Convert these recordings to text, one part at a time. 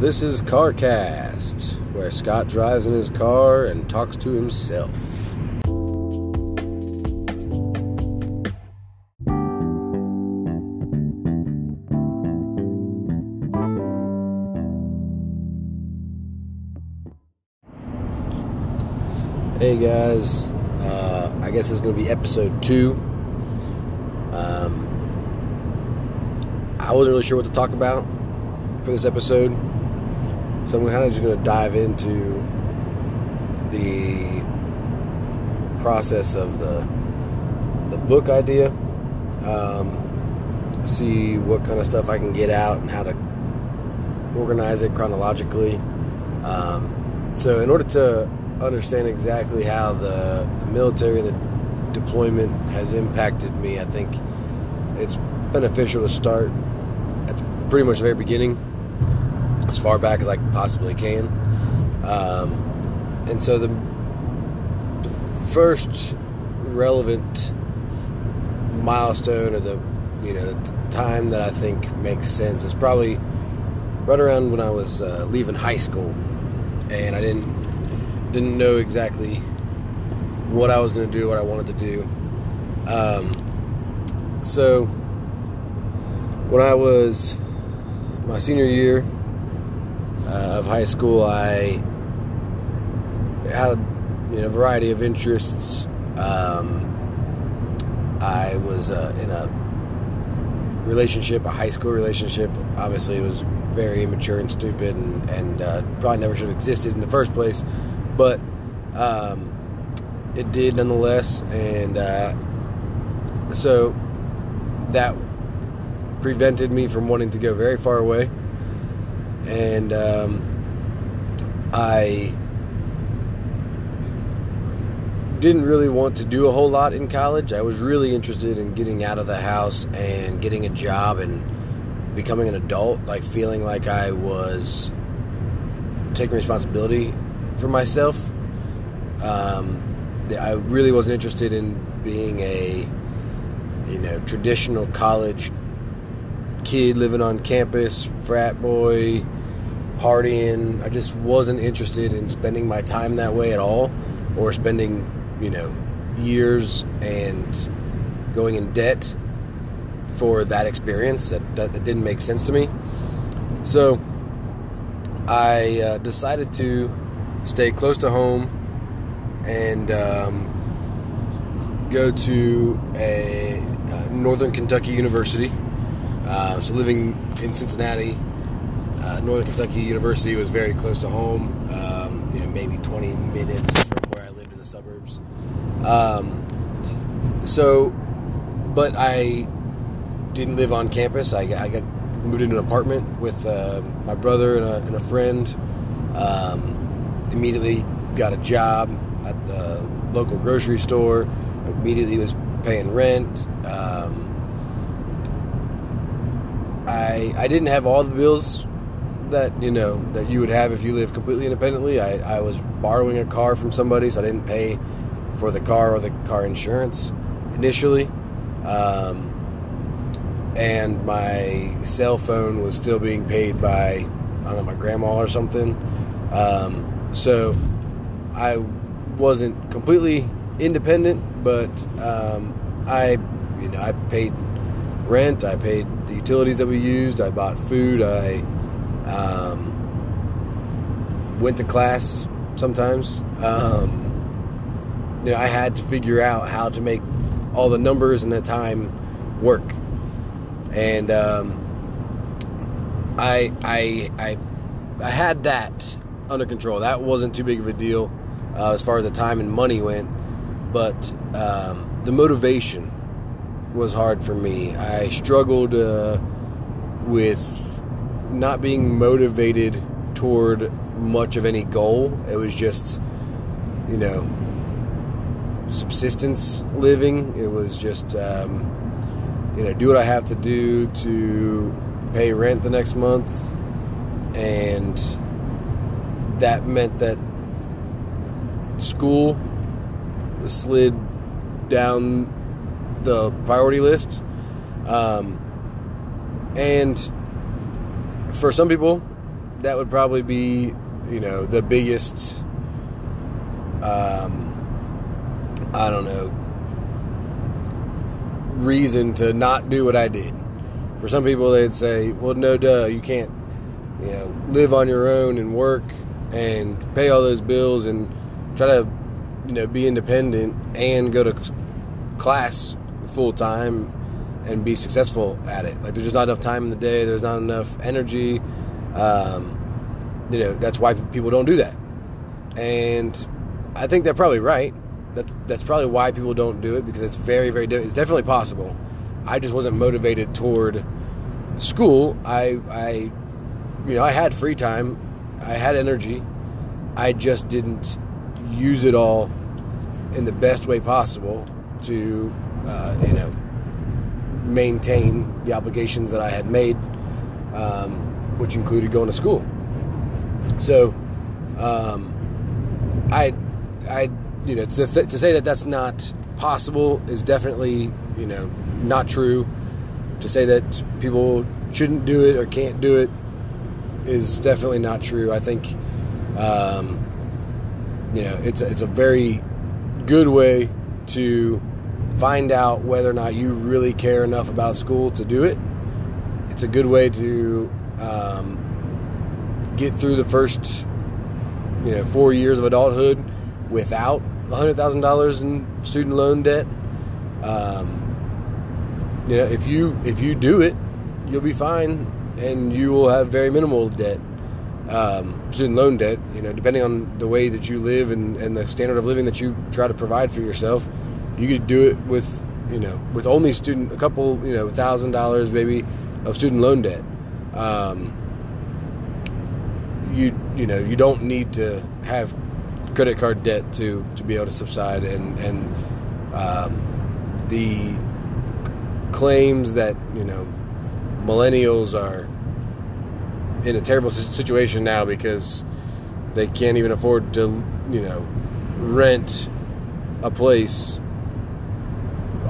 This is CarCast, where Scott drives in his car and talks to himself. Hey guys, uh, I guess it's going to be episode two. Um, I wasn't really sure what to talk about for this episode, so I'm kind of just going to dive into the process of the the book idea. Um, see what kind of stuff I can get out and how to organize it chronologically. Um, so, in order to understand exactly how the, the military and the deployment has impacted me, I think it's beneficial to start at the, pretty much the very beginning, as far back as I possibly can. Um, and so the, the first relevant milestone or the you know time that I think makes sense is probably right around when I was uh, leaving high school, and I didn't didn't know exactly what I was going to do, what I wanted to do. Um, so when I was my senior year uh, of high school, I had a you know, variety of interests. Um, I was uh, in a relationship, a high school relationship. Obviously, it was very immature and stupid, and, and uh, probably never should have existed in the first place but um, it did nonetheless, and uh, so that prevented me from wanting to go very far away, and um, I didn't really want to do a whole lot in college. I was really interested in getting out of the house and getting a job and becoming an adult, like feeling like I was taking responsibility for myself. Um, I really wasn't interested in being a, you know, traditional college kid living on campus, frat boy, partying. I just wasn't interested in spending my time that way at all, or spending, you know, years and going in debt for that experience. That that, that didn't make sense to me. So I uh, decided to stay close to home and um, go to a, uh, Northern Kentucky University. Uh, so living in Cincinnati, uh, Northern Kentucky University was very close to home. Um, you know, maybe 20 minutes from where I lived in the suburbs. Um, so, but I didn't live on campus. I, I got moved into an apartment with uh, my brother and a, and a friend. Um, immediately got a job at the local grocery store. Immediately was paying rent. Um, I I didn't have all the bills that you know that you would have if you live completely independently. I, I was borrowing a car from somebody, so I didn't pay for the car or the car insurance initially. Um, and my cell phone was still being paid by I don't know my grandma or something. Um, so I wasn't completely independent, but um, I, you know, I paid rent, I paid the utilities that we used, I bought food, I um, went to class sometimes. Um, you know, I had to figure out how to make all the numbers and the time work, and um, I, I, I, I had that under control. That wasn't too big of a deal uh, as far as the time and money went, but um, the motivation was hard for me. I struggled uh, with not being motivated toward much of any goal. It was just, you know, subsistence living. It was just, um, you know, do what I have to do to pay rent the next month and that meant that school slid down the priority list. Um, and for some people, that would probably be, you know, the biggest. Um, I don't know reason to not do what I did. For some people, they'd say, "Well, no, duh, you can't, you know, live on your own and work and pay all those bills and try to, you know, be independent and go to class full time and be successful at it. Like, there's just not enough time in the day. There's not enough energy. Um, you know, that's why people don't do that. And I think they're probably right. That, that's probably why people don't do it because it's very, very. It's definitely possible. I just wasn't motivated toward school. I, I, you know, I had free time. I had energy. I just didn't use it all in the best way possible to, uh, you know, maintain the obligations that I had made, um, which included going to school. So, um, I, I, you know, to, th- to say that that's not possible is definitely, you know, not true. To say that people shouldn't do it or can't do it is definitely not true. I think, um, you know, it's a, it's a very good way to find out whether or not you really care enough about school to do it. It's a good way to um, get through the first, you know, four years of adulthood without hundred thousand dollars in student loan debt. Um, you know, if you if you do it, you'll be fine, and you will have very minimal debt, um, student loan debt. You know, depending on the way that you live and, and the standard of living that you try to provide for yourself, you could do it with you know with only student a couple you know thousand dollars maybe of student loan debt. Um, you you know you don't need to have credit card debt to to be able to subside and and um, the claims that you know millennials are in a terrible situation now because they can't even afford to you know rent a place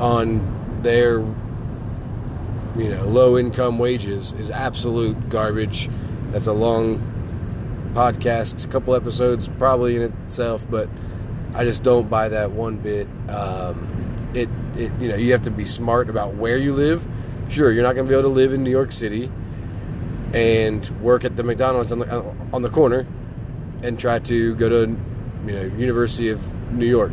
on their you know low income wages is absolute garbage. That's a long podcast a couple episodes probably in itself but i just don't buy that one bit. Um, it, it you know you have to be smart about where you live. Sure you're not going to be able to live in new york city and work at the mcdonald's on the, on the corner and try to go to you know university of new york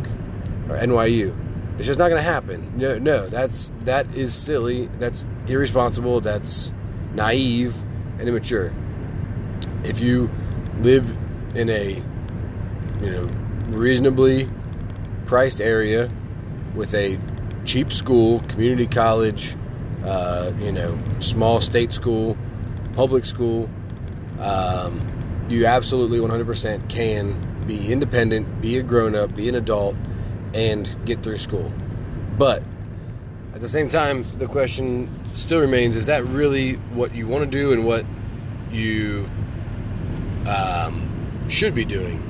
or nyu it's just not going to happen. No, no, that's that is silly. That's irresponsible. That's naive and immature. If you live in a you know reasonably priced area with a cheap school, community college, uh, you know, small state school, public school, um, you absolutely 100% can be independent, be a grown up, be an adult, and get through school. But at the same time, the question still remains is that really what you want to do and what you um, should be doing?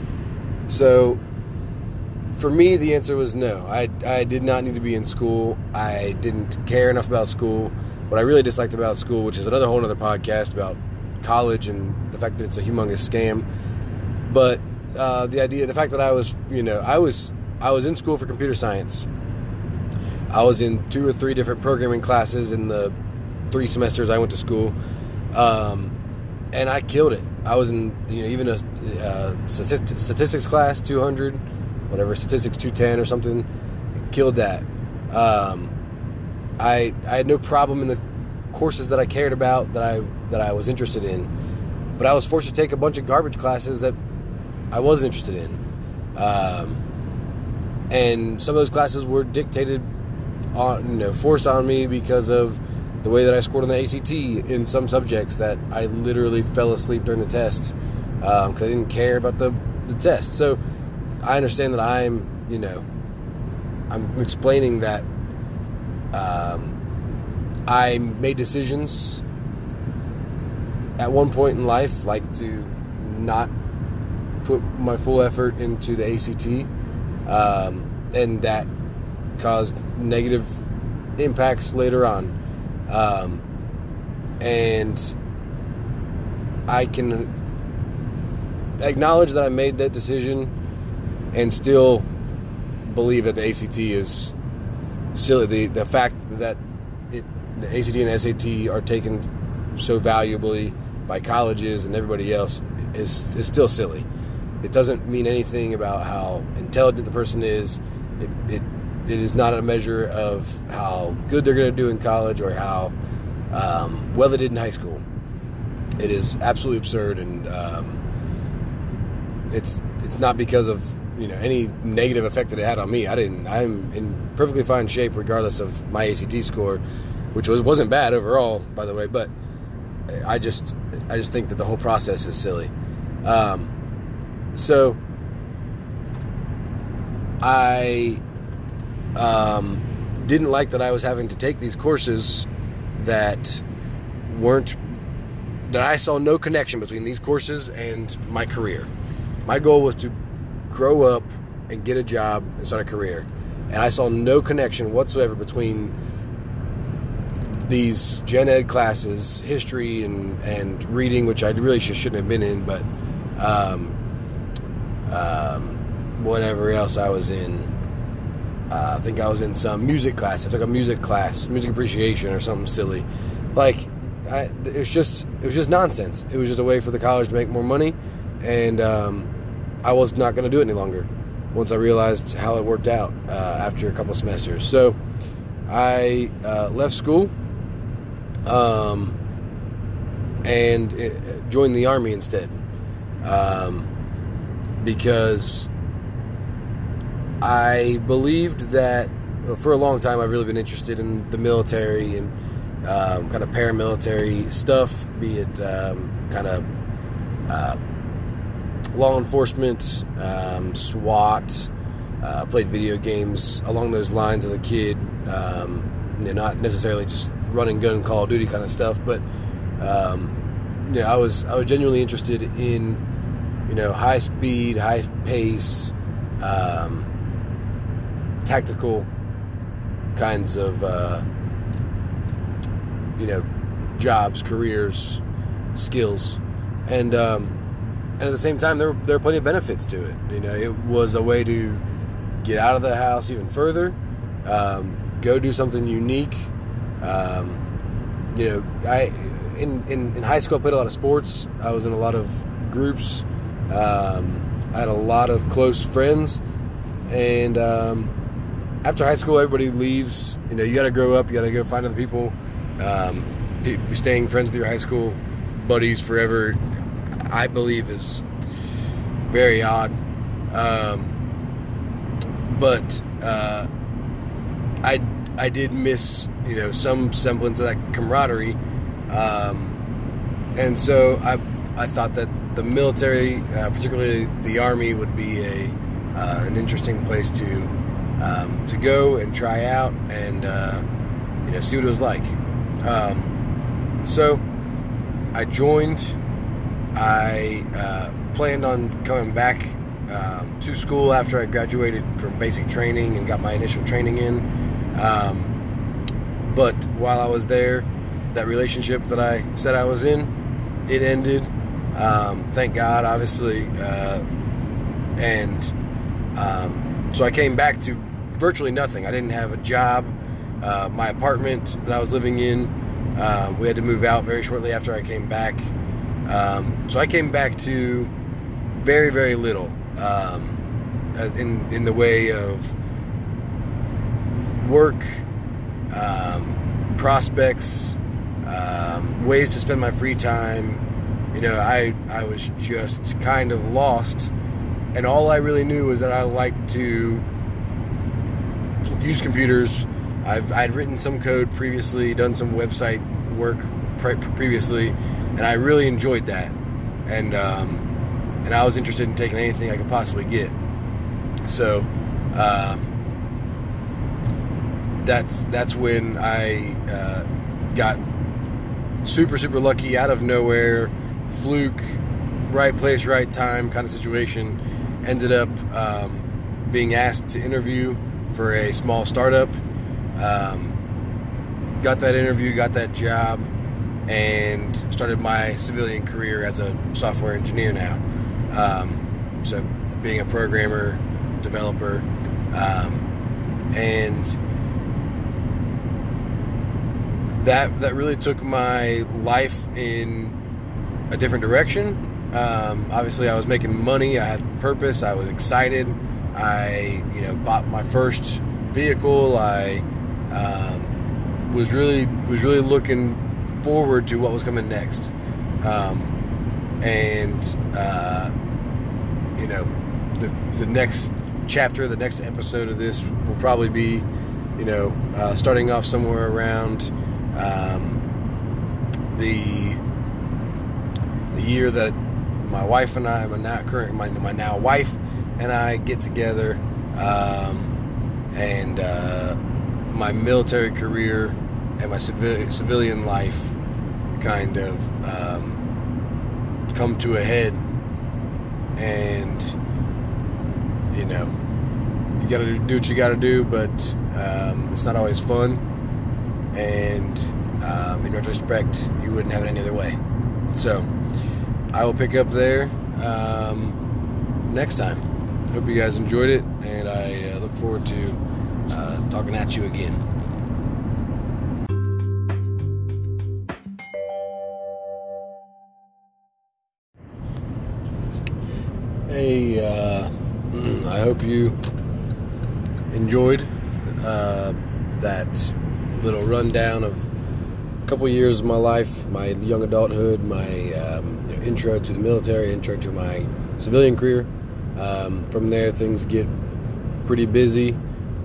So for me, the answer was no. I, I did not need to be in school. I didn't care enough about school. What I really disliked about school, which is another whole other podcast about college and the fact that it's a humongous scam. But uh, the idea, the fact that I was, you know, I was I was in school for computer science. I was in two or three different programming classes in the three semesters I went to school, um, and I killed it. I was in you know even a uh, statistics class, two hundred, whatever statistics two ten or something, killed that. Um, I I had no problem in the courses that I cared about that I that I was interested in, but I was forced to take a bunch of garbage classes that I wasn't interested in. Um, and some of those classes were dictated on you know forced on me because of the way that I scored on the ACT in some subjects that I literally fell asleep during the test because um, I didn't care about the, the test. So I understand that I'm you know I'm explaining that um, I made decisions at one point in life like to not put my full effort into the ACT um, and that caused negative impacts later on. Um, and I can acknowledge that I made that decision and still believe that the ACT is silly. The the fact that it, the ACT and the SAT are taken so valuably by colleges and everybody else is is still silly. It doesn't mean anything about how intelligent the person is. It it, it is not a measure of how good they're going to do in college or how um, well they did in high school. It is absolutely absurd, and um, it's it's not because of you know any negative effect that it had on me. I didn't. I'm in perfectly fine shape regardless of my ACT score, which was wasn't bad overall, by the way. But I just I just think that the whole process is silly. Um, so I um, didn't like that I was having to take these courses that weren't that I saw no connection between these courses and my career. My goal was to grow up and get a job and start a career. And I saw no connection whatsoever between these gen ed classes, history and, and reading, which I really shouldn't have been in, but um, um, whatever else I was in. Uh, I think I was in some music class. I took a music class, music appreciation or something silly. Like, I, it was just it was just nonsense. It was just a way for the college to make more money, and um, I was not going to do it any longer. Once I realized how it worked out uh, after a couple semesters, so I uh, left school um, and uh, joined the army instead um, because I believed that for a long time I've really been interested in the military and um, kind of paramilitary stuff, be it um, kind of uh, law enforcement, um, SWAT. Uh, played video games along those lines as a kid. Um, you know, not necessarily just running gun Call of Duty kind of stuff, but um, you know, I was I was genuinely interested in you know high speed, high pace, um, tactical kinds of uh, you know jobs, careers, skills, and um, and at the same time, there there are plenty of benefits to it. You know, it was a way to get out of the house even further, um, go do something unique. Um, you know, I in, in in high school I played a lot of sports. I was in a lot of groups. Um, I had a lot of close friends, and um, after high school, everybody leaves. You know, you got to grow up. You got to go find other people. Um, staying friends with your high school buddies forever I believe is very odd. Um, but uh, I I did miss you know some semblance of that camaraderie, um, and so I I thought that the military, uh, particularly the army, would be a uh, an interesting place to um, to go and try out and uh, you know see what it was like. Um, so I joined I uh, planned on coming back um, to school after I graduated from basic training and got my initial training in. Um, but while I was there, that relationship that I said I was in, it ended. Um, thank God, obviously. Uh, and um, so I came back to virtually nothing. I didn't have a job. Uh, my apartment that I was living in, um, we had to move out very shortly after I came back. Um, so I came back to very, very little um, in in the way of work, um, prospects, ways to spend my free time. You know, I I was just kind of lost, and all I really knew was that I liked to use computers. I've I'd written some code previously, done some website work previously, and I really enjoyed that. And um, and I was interested in taking anything I could possibly get. So um, that's that's when I uh, got super super lucky out of nowhere, fluke, right place right time kind of situation. Ended up um, being asked to interview for a small startup. Um, got that interview, got that job and started my civilian career as a software engineer now. Um, so being a programmer, developer, um, and that that really took my life in a different direction. Um, obviously, I was making money. I had purpose. I was excited. I, you know, bought my first vehicle. I um, was really was really looking forward to what was coming next. Um, and uh, you know, the the next chapter, the next episode of this will probably be, you know, uh, starting off somewhere around um, the the year that my wife and I, my now current my, my now wife and I get together, um, and uh, my military career and my civil, civilian life kind of um, come to a head, and you know you got to do what you got to do, but um, it's not always fun. And um, in retrospect, you wouldn't have it any other way. So I will pick up there um, next time. Hope you guys enjoyed it, and I uh, look forward to uh, talking at you again. Hey, uh, I hope you enjoyed uh, that little rundown of a couple years of my life, my young adulthood, my um, intro to the military, intro to my civilian career. Um, from there, things get pretty busy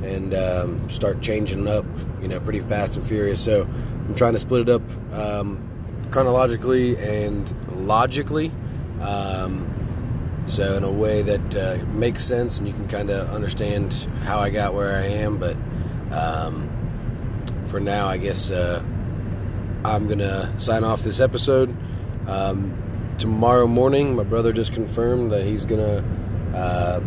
and um, start changing up, you know, pretty fast and furious. So I'm trying to split it up um, chronologically and logically. Um, so in a way that uh, makes sense and you can kind of understand how I got where I am. But um, for now, I guess uh, I'm gonna sign off this episode. Um, tomorrow morning, my brother just confirmed that he's gonna uh,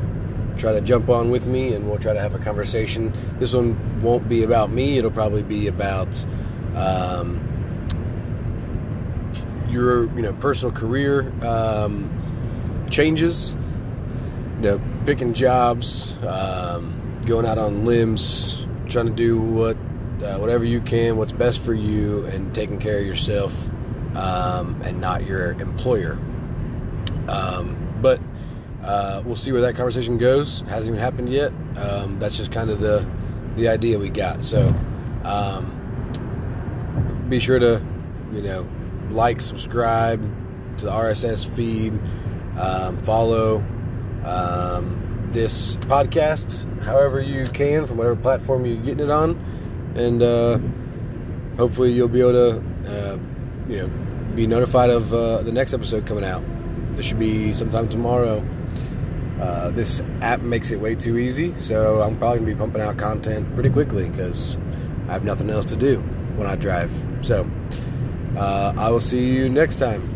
try to jump on with me, and we'll try to have a conversation. This one won't be about me; it'll probably be about um, your, you know, personal career um, changes. You know, picking jobs, um, going out on limbs, trying to do what uh, whatever you can, what's best for you, and taking care of yourself um, and not your employer. Um, but uh, we'll see where that conversation goes. It Hasn't even happened yet. Um, that's just kind of the the idea we got. So um, be sure to you know like, subscribe to the RSS feed, um, follow um, this podcast however you can from whatever platform you're getting it on, and uh, hopefully you'll be able to uh, you know be notified of uh, the next episode coming out. This should be sometime tomorrow. Uh, this app makes it way too easy, so I'm probably gonna be pumping out content pretty quickly because I have nothing else to do when I drive. So uh, I will see you next time.